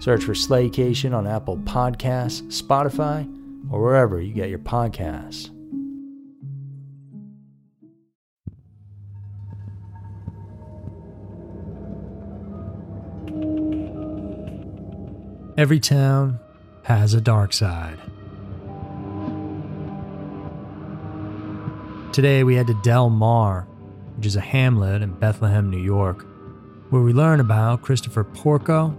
Search for Slaycation on Apple Podcasts, Spotify, or wherever you get your podcasts. Every town has a dark side. Today we head to Delmar, which is a hamlet in Bethlehem, New York, where we learn about Christopher Porco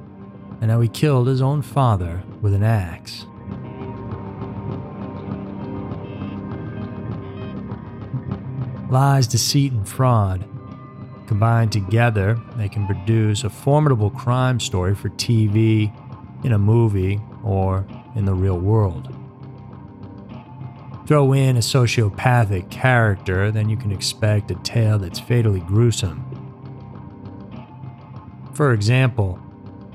and how he killed his own father with an axe. Lies, deceit, and fraud. Combined together, they can produce a formidable crime story for TV, in a movie, or in the real world. Throw in a sociopathic character, then you can expect a tale that's fatally gruesome. For example,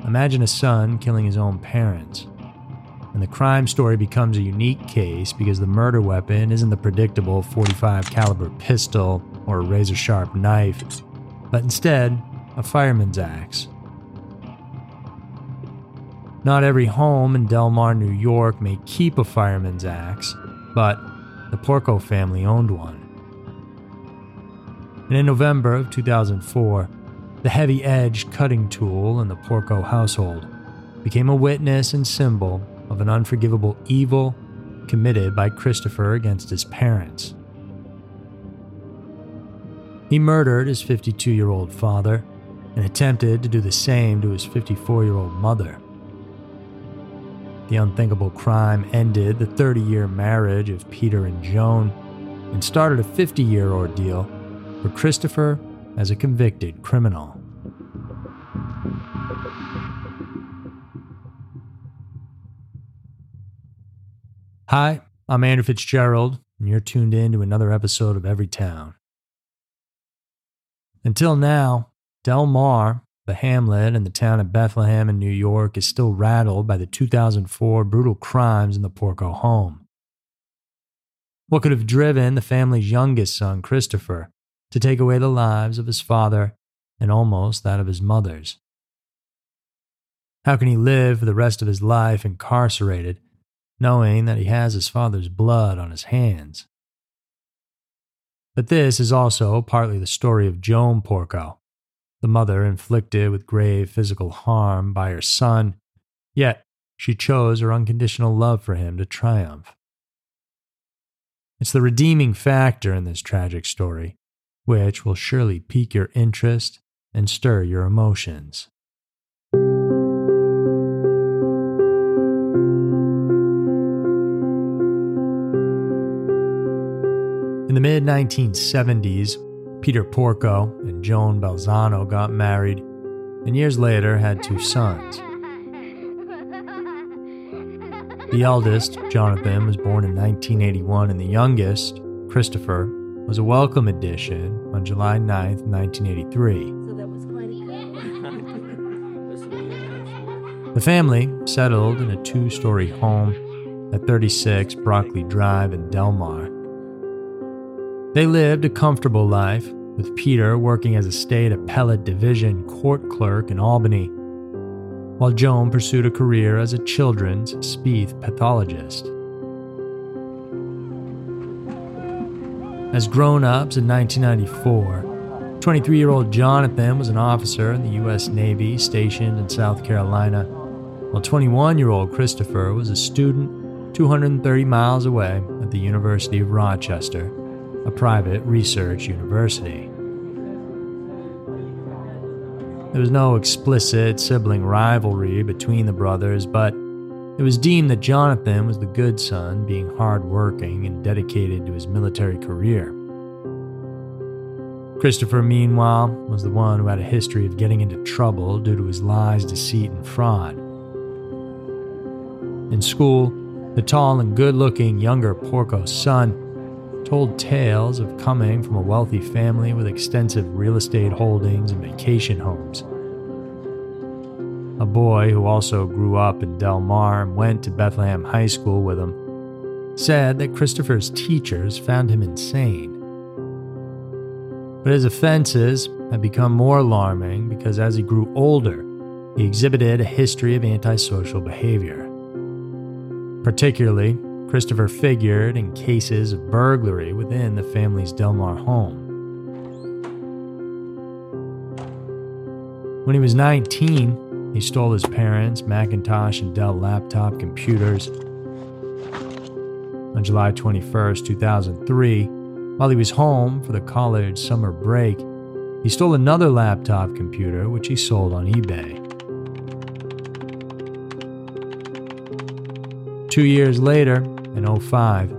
Imagine a son killing his own parents. And the crime story becomes a unique case because the murder weapon isn't the predictable 45 caliber pistol or a razor sharp knife, but instead a fireman's axe. Not every home in Delmar, New York may keep a fireman's axe, but the Porco family owned one. And in November of 2004, the heavy edged cutting tool in the Porco household, became a witness and symbol of an unforgivable evil committed by Christopher against his parents. He murdered his 52 year old father and attempted to do the same to his 54 year old mother. The unthinkable crime ended the 30 year marriage of Peter and Joan and started a 50 year ordeal for Christopher as a convicted criminal. Hi, I'm Andrew Fitzgerald, and you're tuned in to another episode of Every Town. Until now, Delmar, the hamlet and the town of Bethlehem in New York, is still rattled by the 2004 brutal crimes in the Porco home. What could have driven the family's youngest son, Christopher, to take away the lives of his father and almost that of his mother's. How can he live for the rest of his life incarcerated, knowing that he has his father's blood on his hands? But this is also partly the story of Joan Porco, the mother inflicted with grave physical harm by her son, yet she chose her unconditional love for him to triumph. It's the redeeming factor in this tragic story which will surely pique your interest and stir your emotions. In the mid 1970s, Peter Porco and Joan Balzano got married, and years later had two sons. The eldest, Jonathan, was born in 1981, and the youngest, Christopher, was a welcome addition on July 9, 1983. The family settled in a two story home at 36 Brockley Drive in Delmar. They lived a comfortable life, with Peter working as a state appellate division court clerk in Albany, while Joan pursued a career as a children's speech pathologist. As grown ups in 1994, 23 year old Jonathan was an officer in the U.S. Navy stationed in South Carolina, while 21 year old Christopher was a student 230 miles away at the University of Rochester a private research university. There was no explicit sibling rivalry between the brothers, but it was deemed that Jonathan was the good son, being hardworking and dedicated to his military career. Christopher, meanwhile, was the one who had a history of getting into trouble due to his lies, deceit, and fraud. In school, the tall and good looking younger Porco's son told tales of coming from a wealthy family with extensive real estate holdings and vacation homes. A boy who also grew up in Delmar and went to Bethlehem High School with him said that Christopher's teachers found him insane. But his offenses had become more alarming because as he grew older, he exhibited a history of antisocial behavior. Particularly, Christopher figured in cases of burglary within the family's Delmar home. When he was 19, he stole his parents' Macintosh and Dell laptop computers. On July 21, 2003, while he was home for the college summer break, he stole another laptop computer which he sold on eBay. Two years later, in 05.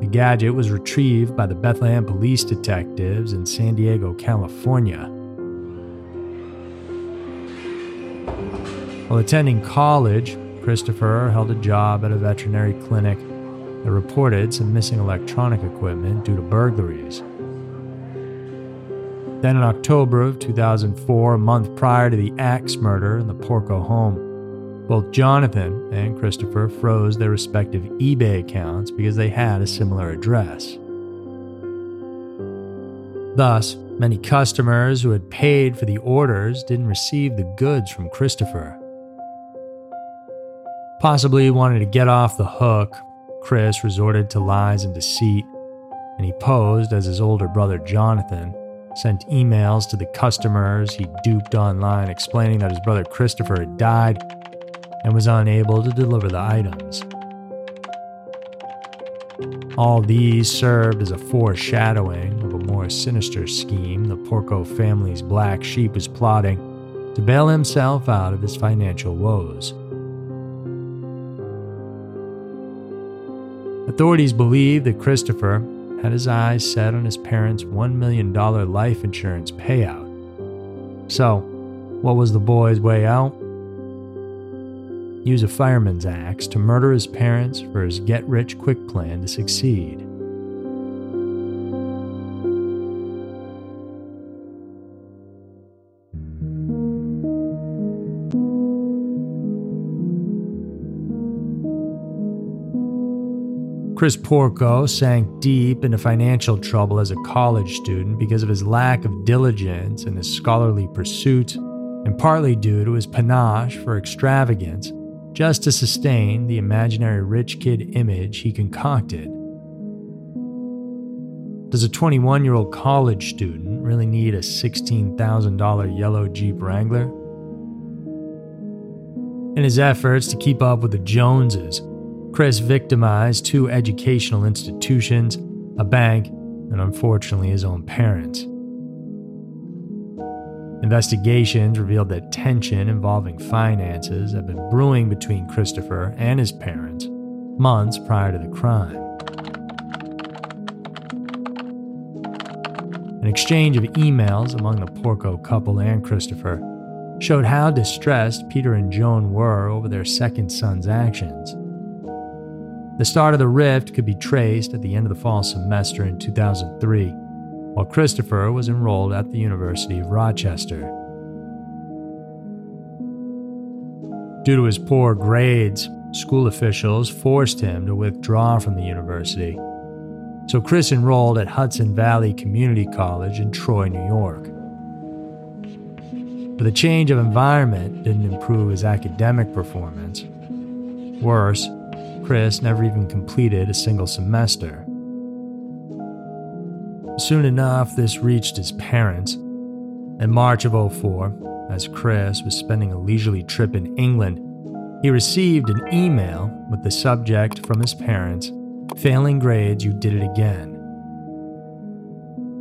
The gadget was retrieved by the Bethlehem police detectives in San Diego, California. While attending college, Christopher held a job at a veterinary clinic that reported some missing electronic equipment due to burglaries. Then in October of 2004, a month prior to the axe murder in the Porco home, both Jonathan and Christopher froze their respective eBay accounts because they had a similar address. Thus, many customers who had paid for the orders didn't receive the goods from Christopher. Possibly wanted to get off the hook, Chris resorted to lies and deceit, and he posed as his older brother Jonathan, sent emails to the customers he duped online explaining that his brother Christopher had died and was unable to deliver the items. All these served as a foreshadowing of a more sinister scheme the Porco family's black sheep was plotting to bail himself out of his financial woes. Authorities believe that Christopher had his eyes set on his parents' $1 million life insurance payout. So, what was the boy's way out? use a fireman's axe to murder his parents for his get rich quick plan to succeed. Chris Porco sank deep into financial trouble as a college student because of his lack of diligence in his scholarly pursuits, and partly due to his panache for extravagance just to sustain the imaginary rich kid image he concocted. Does a 21 year old college student really need a $16,000 yellow Jeep Wrangler? In his efforts to keep up with the Joneses, Chris victimized two educational institutions, a bank, and unfortunately his own parents. Investigations revealed that tension involving finances had been brewing between Christopher and his parents months prior to the crime. An exchange of emails among the Porco couple and Christopher showed how distressed Peter and Joan were over their second son's actions. The start of the rift could be traced at the end of the fall semester in 2003 while Christopher was enrolled at the University of Rochester. Due to his poor grades, school officials forced him to withdraw from the university. So Chris enrolled at Hudson Valley Community College in Troy, New York. But the change of environment didn't improve his academic performance. Worse, Chris never even completed a single semester. Soon enough, this reached his parents. In March of 04, as Chris was spending a leisurely trip in England, he received an email with the subject from his parents Failing grades, you did it again.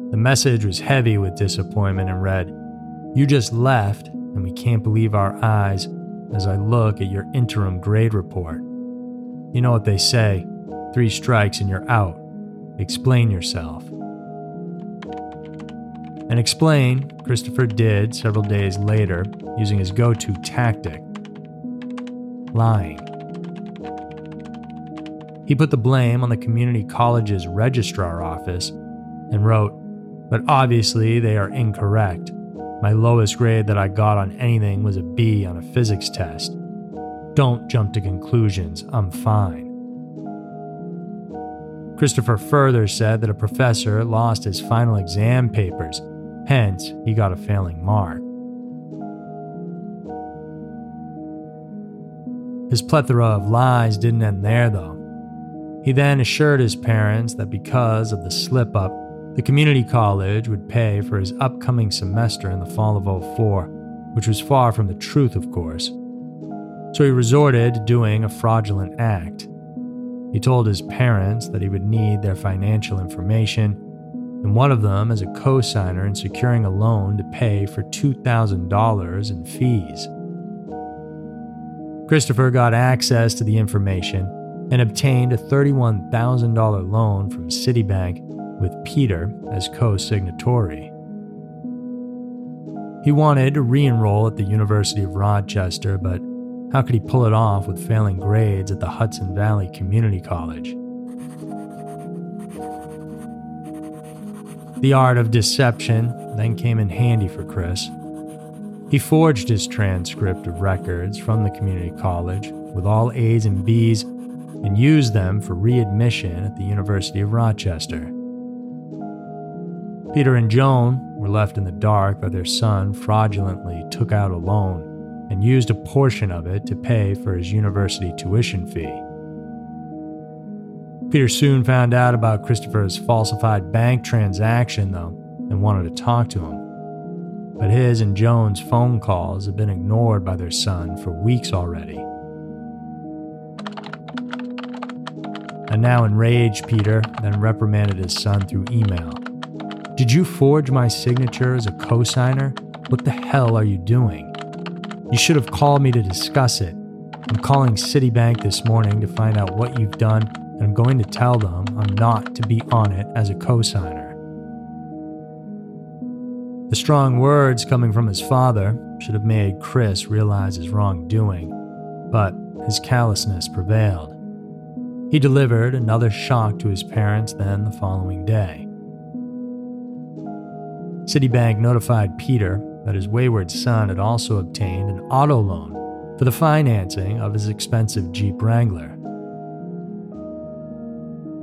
The message was heavy with disappointment and read, You just left, and we can't believe our eyes as I look at your interim grade report. You know what they say three strikes and you're out. Explain yourself. And explain, Christopher did several days later, using his go to tactic lying. He put the blame on the community college's registrar office and wrote, But obviously they are incorrect. My lowest grade that I got on anything was a B on a physics test. Don't jump to conclusions, I'm fine. Christopher further said that a professor lost his final exam papers, hence, he got a failing mark. His plethora of lies didn't end there, though. He then assured his parents that because of the slip up, the community college would pay for his upcoming semester in the fall of 04, which was far from the truth, of course. So he resorted to doing a fraudulent act. He told his parents that he would need their financial information, and one of them as a co-signer in securing a loan to pay for $2,000 in fees. Christopher got access to the information and obtained a $31,000 loan from Citibank with Peter as co signatory. He wanted to re enroll at the University of Rochester, but how could he pull it off with failing grades at the Hudson Valley Community College? The art of deception then came in handy for Chris. He forged his transcript of records from the community college with all A's and B's and used them for readmission at the University of Rochester. Peter and Joan were left in the dark that their son fraudulently took out a loan and used a portion of it to pay for his university tuition fee. Peter soon found out about Christopher's falsified bank transaction, though, and wanted to talk to him. But his and Joan's phone calls had been ignored by their son for weeks already. And now enraged, Peter then reprimanded his son through email. Did you forge my signature as a cosigner? What the hell are you doing? You should have called me to discuss it. I'm calling Citibank this morning to find out what you've done, and I'm going to tell them I'm not to be on it as a cosigner. The strong words coming from his father should have made Chris realize his wrongdoing, but his callousness prevailed. He delivered another shock to his parents then the following day. Citibank notified Peter that his wayward son had also obtained an auto loan for the financing of his expensive Jeep Wrangler.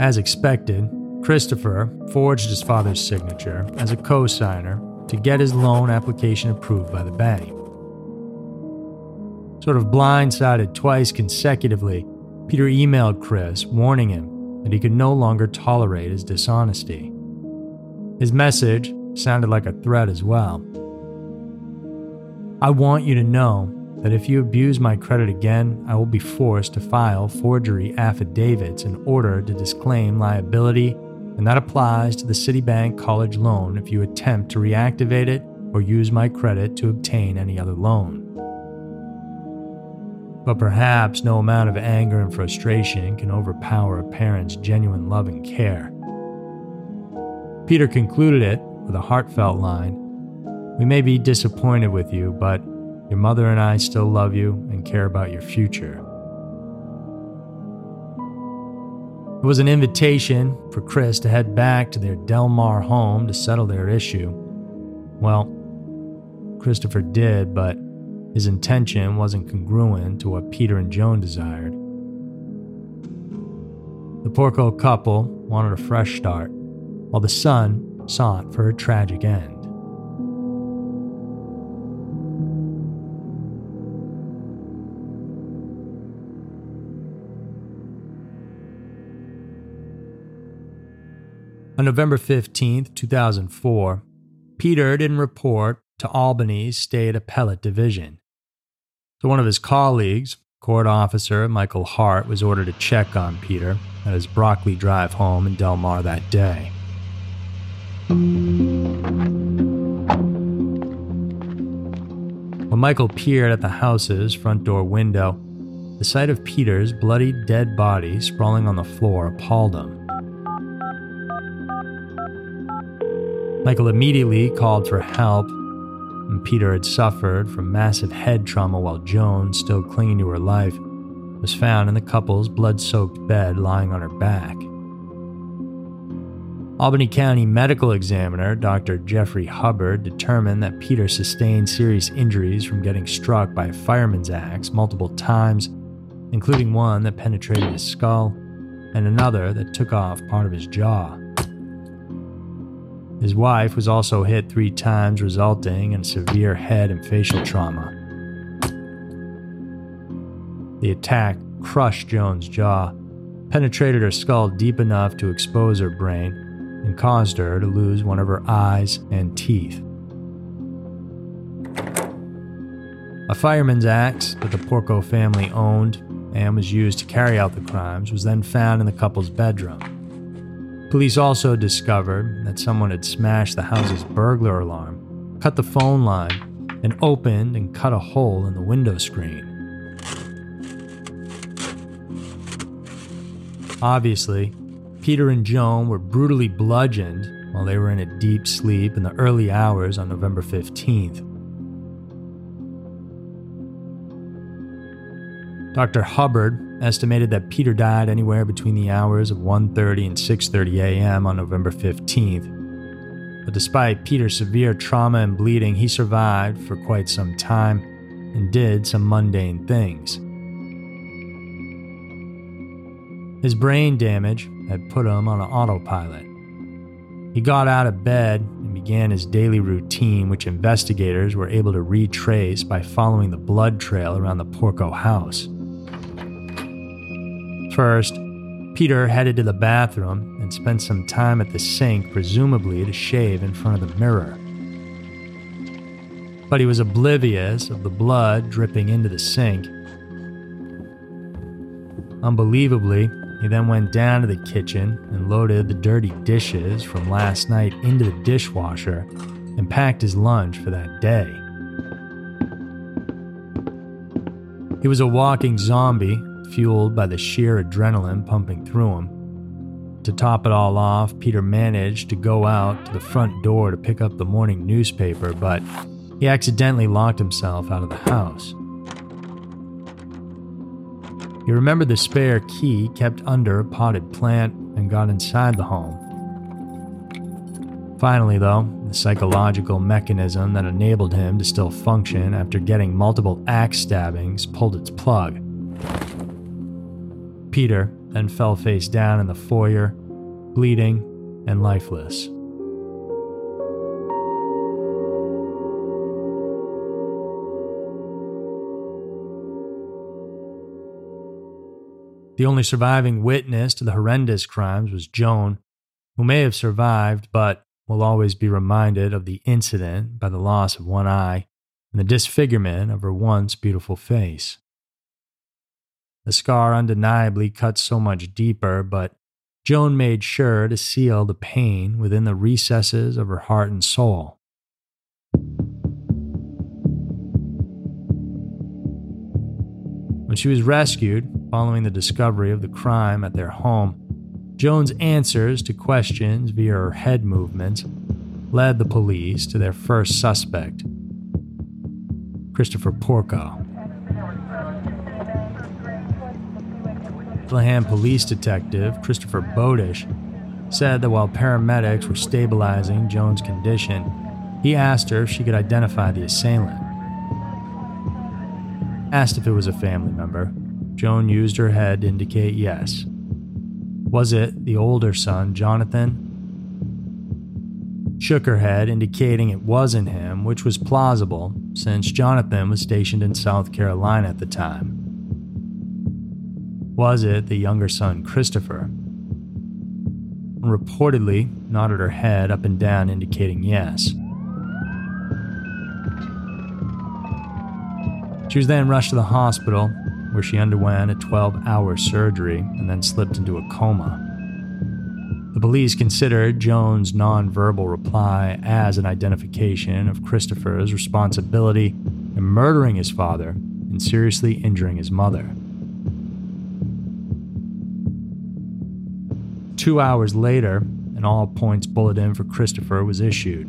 As expected, Christopher forged his father's signature as a co-signer to get his loan application approved by the bank. Sort of blindsided twice consecutively, Peter emailed Chris, warning him that he could no longer tolerate his dishonesty. His message sounded like a threat as well. I want you to know that if you abuse my credit again, I will be forced to file forgery affidavits in order to disclaim liability, and that applies to the Citibank college loan if you attempt to reactivate it or use my credit to obtain any other loan. But perhaps no amount of anger and frustration can overpower a parent's genuine love and care. Peter concluded it with a heartfelt line We may be disappointed with you, but your mother and I still love you and care about your future. It was an invitation for Chris to head back to their Delmar home to settle their issue. Well, Christopher did, but his intention wasn't congruent to what Peter and Joan desired. The Porco couple wanted a fresh start, while the son sought for a tragic end. On November 15, 2004, Peter didn't report to Albany's State Appellate Division. So one of his colleagues, court officer Michael Hart, was ordered to check on Peter at his Brockley Drive home in Delmar that day. When Michael peered at the house's front door window, the sight of Peter's bloody dead body sprawling on the floor appalled him. Michael immediately called for help, and Peter had suffered from massive head trauma while Joan, still clinging to her life, was found in the couple's blood soaked bed lying on her back. Albany County medical examiner Dr. Jeffrey Hubbard determined that Peter sustained serious injuries from getting struck by a fireman's axe multiple times, including one that penetrated his skull and another that took off part of his jaw. His wife was also hit three times, resulting in severe head and facial trauma. The attack crushed Joan's jaw, penetrated her skull deep enough to expose her brain, and caused her to lose one of her eyes and teeth. A fireman's axe that the Porco family owned and was used to carry out the crimes was then found in the couple's bedroom. Police also discovered that someone had smashed the house's burglar alarm, cut the phone line, and opened and cut a hole in the window screen. Obviously, Peter and Joan were brutally bludgeoned while they were in a deep sleep in the early hours on November 15th. Dr. Hubbard estimated that Peter died anywhere between the hours of 1:30 and 6:30 a.m. on November 15th. But despite Peter's severe trauma and bleeding, he survived for quite some time and did some mundane things. His brain damage had put him on an autopilot. He got out of bed and began his daily routine, which investigators were able to retrace by following the blood trail around the Porco house. First, Peter headed to the bathroom and spent some time at the sink, presumably to shave in front of the mirror. But he was oblivious of the blood dripping into the sink. Unbelievably, he then went down to the kitchen and loaded the dirty dishes from last night into the dishwasher and packed his lunch for that day. He was a walking zombie fueled by the sheer adrenaline pumping through him. To top it all off, Peter managed to go out to the front door to pick up the morning newspaper, but he accidentally locked himself out of the house. He remembered the spare key kept under a potted plant and got inside the home. Finally, though, the psychological mechanism that enabled him to still function after getting multiple axe stabbings pulled its plug. Peter then fell face down in the foyer, bleeding and lifeless. The only surviving witness to the horrendous crimes was Joan, who may have survived but will always be reminded of the incident by the loss of one eye and the disfigurement of her once beautiful face. The scar undeniably cut so much deeper, but Joan made sure to seal the pain within the recesses of her heart and soul. When she was rescued following the discovery of the crime at their home, Joan's answers to questions via her head movements led the police to their first suspect, Christopher Porco. Bethlehem police detective Christopher Bowdish said that while paramedics were stabilizing Joan's condition, he asked her if she could identify the assailant. Asked if it was a family member, Joan used her head to indicate yes. Was it the older son, Jonathan? Shook her head, indicating it wasn't him, which was plausible since Jonathan was stationed in South Carolina at the time. Was it the younger son, Christopher? Reportedly nodded her head up and down, indicating yes. She was then rushed to the hospital, where she underwent a 12 hour surgery and then slipped into a coma. The police considered Joan's nonverbal reply as an identification of Christopher's responsibility in murdering his father and seriously injuring his mother. Two hours later, an all points bulletin for Christopher was issued.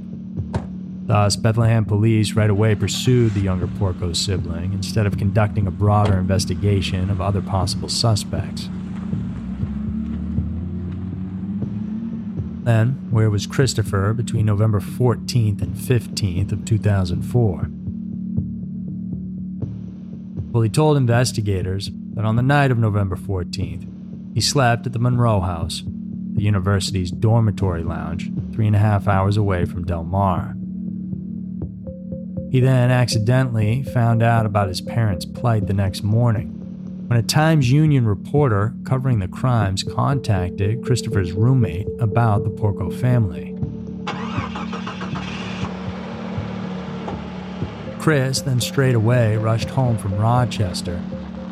Thus, Bethlehem police right away pursued the younger Porco sibling instead of conducting a broader investigation of other possible suspects. Then, where was Christopher between November 14th and 15th of 2004? Well, he told investigators that on the night of November 14th, he slept at the Monroe House, the university's dormitory lounge, three and a half hours away from Delmar. He then accidentally found out about his parents' plight the next morning when a Times Union reporter covering the crimes contacted Christopher's roommate about the Porco family. Chris then straight away rushed home from Rochester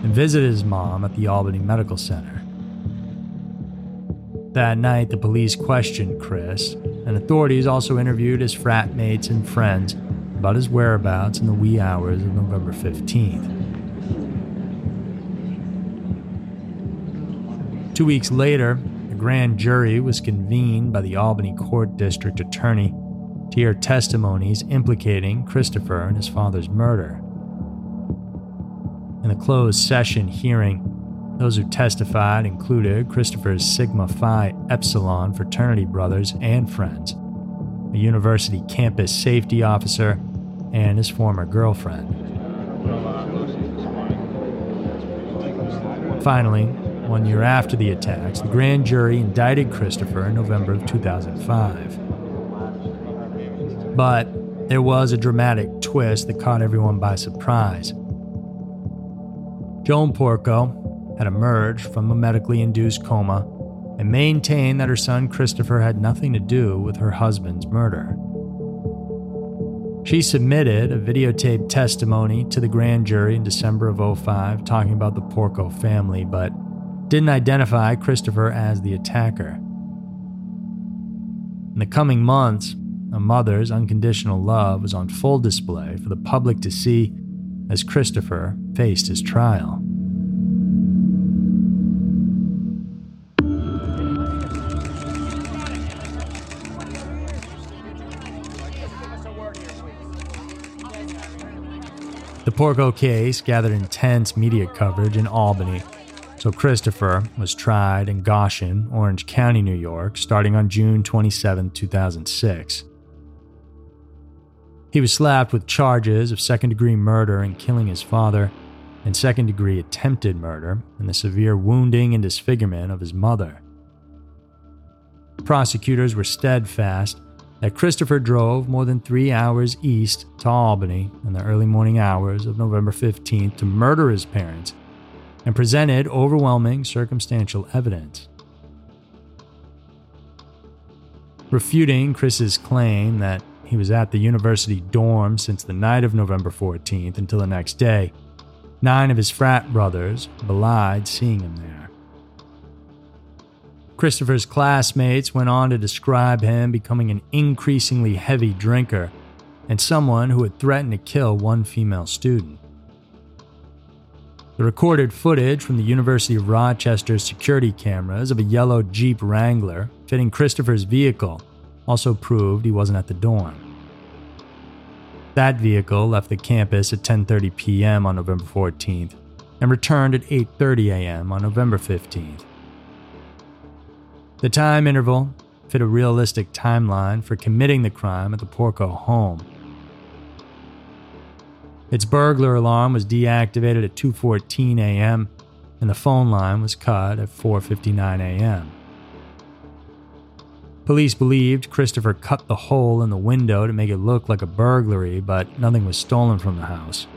and visited his mom at the Albany Medical Center. That night, the police questioned Chris, and authorities also interviewed his frat mates and friends about his whereabouts in the wee hours of November 15th. Two weeks later, a grand jury was convened by the Albany Court District Attorney to hear testimonies implicating Christopher in his father's murder. In the closed session hearing, those who testified included Christopher's Sigma Phi Epsilon fraternity brothers and friends, a university campus safety officer, and his former girlfriend. Finally, one year after the attacks, the grand jury indicted Christopher in November of 2005. But there was a dramatic twist that caught everyone by surprise. Joan Porco had emerged from a medically induced coma and maintained that her son Christopher had nothing to do with her husband's murder. She submitted a videotaped testimony to the grand jury in December of 05 talking about the Porco family, but didn't identify Christopher as the attacker. In the coming months, a mother's unconditional love was on full display for the public to see as Christopher faced his trial. Porco case gathered intense media coverage in Albany, so Christopher was tried in Goshen, Orange County, New York, starting on June 27, 2006. He was slapped with charges of second degree murder and killing his father, and second degree attempted murder and the severe wounding and disfigurement of his mother. Prosecutors were steadfast that Christopher drove more than three hours east to Albany in the early morning hours of November 15th to murder his parents and presented overwhelming circumstantial evidence. Refuting Chris's claim that he was at the university dorm since the night of November 14th until the next day, nine of his frat brothers belied seeing him there. Christopher's classmates went on to describe him becoming an increasingly heavy drinker and someone who had threatened to kill one female student. The recorded footage from the University of Rochester's security cameras of a yellow Jeep Wrangler fitting Christopher's vehicle also proved he wasn't at the dorm. That vehicle left the campus at 10:30 p.m. on November 14th and returned at 8:30 a.m. on November 15th. The time interval fit a realistic timeline for committing the crime at the Porco home. Its burglar alarm was deactivated at 2:14 a.m. and the phone line was cut at 4:59 a.m. Police believed Christopher cut the hole in the window to make it look like a burglary, but nothing was stolen from the house.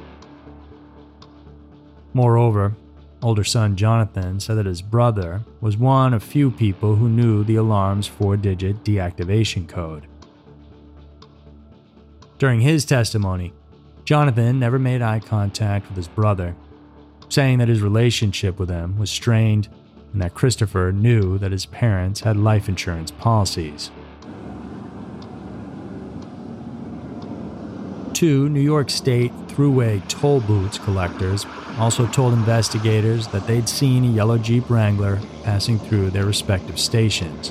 Moreover, older son Jonathan said that his brother was one of few people who knew the alarm's four digit deactivation code. During his testimony, Jonathan never made eye contact with his brother, saying that his relationship with him was strained and that Christopher knew that his parents had life insurance policies. Two New York State Thruway toll booths collectors also told investigators that they'd seen a yellow Jeep Wrangler passing through their respective stations.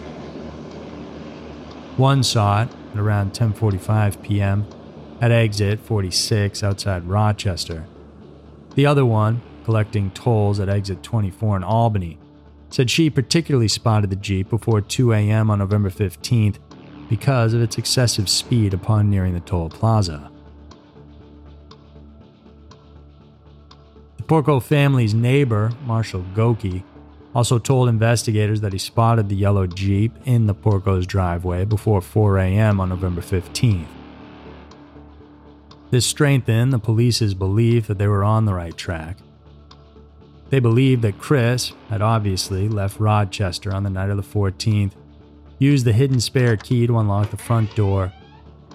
One saw it at around 10:45 p.m. at exit 46 outside Rochester. The other one, collecting tolls at exit 24 in Albany, said she particularly spotted the Jeep before 2 a.m. on November 15th because of its excessive speed upon nearing the toll plaza. Porco family's neighbor, Marshall Goki, also told investigators that he spotted the yellow Jeep in the Porco's driveway before 4 a.m. on November 15th. This strengthened the police's belief that they were on the right track they believed that Chris had obviously left Rochester on the night of the 14th, used the hidden spare key to unlock the front door,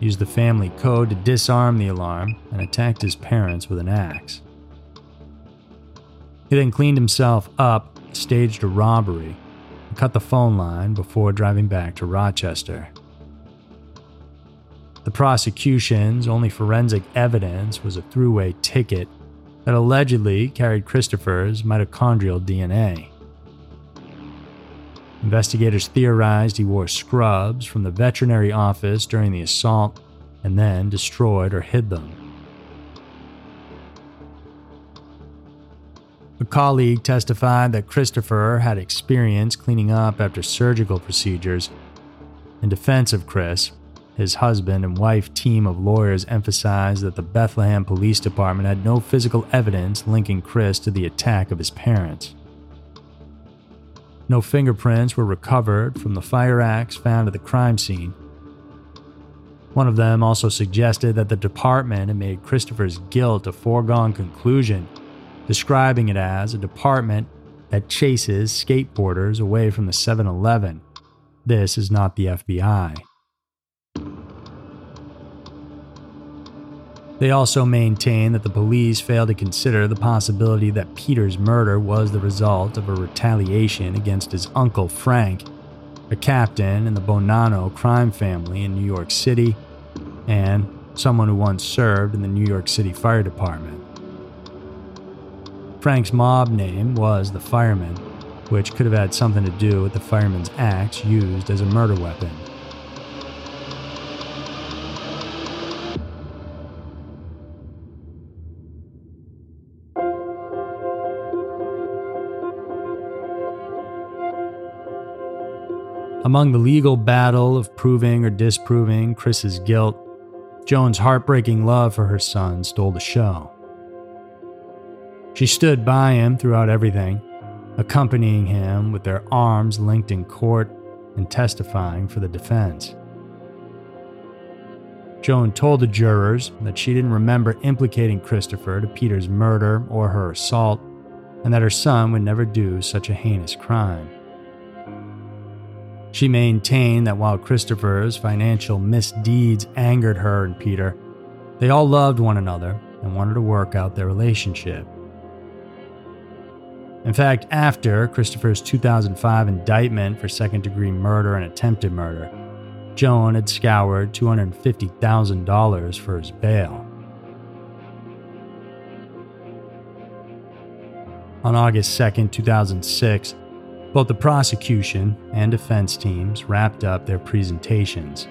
used the family code to disarm the alarm, and attacked his parents with an axe. He then cleaned himself up, staged a robbery, and cut the phone line before driving back to Rochester. The prosecution's only forensic evidence was a Thruway ticket that allegedly carried Christopher's mitochondrial DNA. Investigators theorized he wore scrubs from the veterinary office during the assault and then destroyed or hid them. A colleague testified that Christopher had experience cleaning up after surgical procedures. In defense of Chris, his husband and wife team of lawyers emphasized that the Bethlehem Police Department had no physical evidence linking Chris to the attack of his parents. No fingerprints were recovered from the fire axe found at the crime scene. One of them also suggested that the department had made Christopher's guilt a foregone conclusion, describing it as a department that chases skateboarders away from the 7 Eleven. This is not the FBI. They also maintain that the police failed to consider the possibility that Peter's murder was the result of a retaliation against his uncle Frank, a captain in the Bonanno crime family in New York City, and someone who once served in the New York City Fire Department. Frank's mob name was the Fireman, which could have had something to do with the fireman's axe used as a murder weapon. Among the legal battle of proving or disproving Chris's guilt, Joan's heartbreaking love for her son stole the show. She stood by him throughout everything, accompanying him with their arms linked in court and testifying for the defense. Joan told the jurors that she didn't remember implicating Christopher to Peter's murder or her assault, and that her son would never do such a heinous crime. She maintained that while Christopher's financial misdeeds angered her and Peter, they all loved one another and wanted to work out their relationship. In fact, after Christopher's 2005 indictment for second degree murder and attempted murder, Joan had scoured $250,000 for his bail. On August 2, 2006, both the prosecution and defense teams wrapped up their presentations.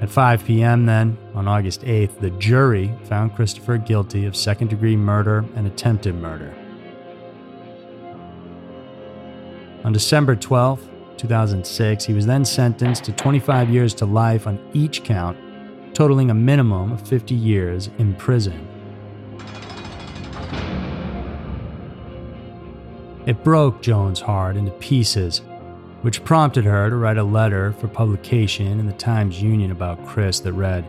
At 5 p.m., then, on August 8th, the jury found Christopher guilty of second degree murder and attempted murder. On December 12, 2006, he was then sentenced to 25 years to life on each count, totaling a minimum of 50 years in prison. It broke Joan's heart into pieces, which prompted her to write a letter for publication in the Times Union about Chris that read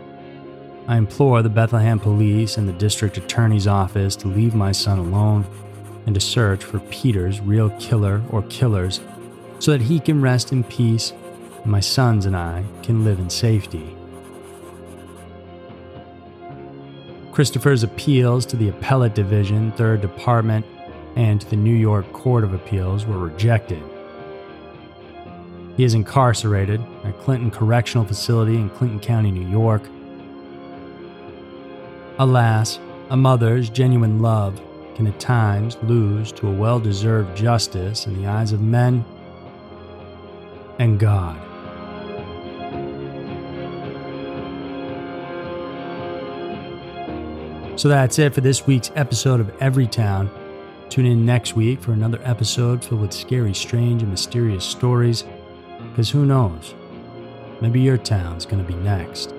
I implore the Bethlehem police and the district attorney's office to leave my son alone and to search for Peter's real killer or killers so that he can rest in peace and my sons and I can live in safety. Christopher's appeals to the Appellate Division, 3rd Department, and to the New York Court of Appeals were rejected. He is incarcerated at Clinton Correctional Facility in Clinton County, New York. Alas, a mother's genuine love can at times lose to a well deserved justice in the eyes of men and God. So that's it for this week's episode of Every Town. Tune in next week for another episode filled with scary, strange, and mysterious stories. Because who knows? Maybe your town's going to be next.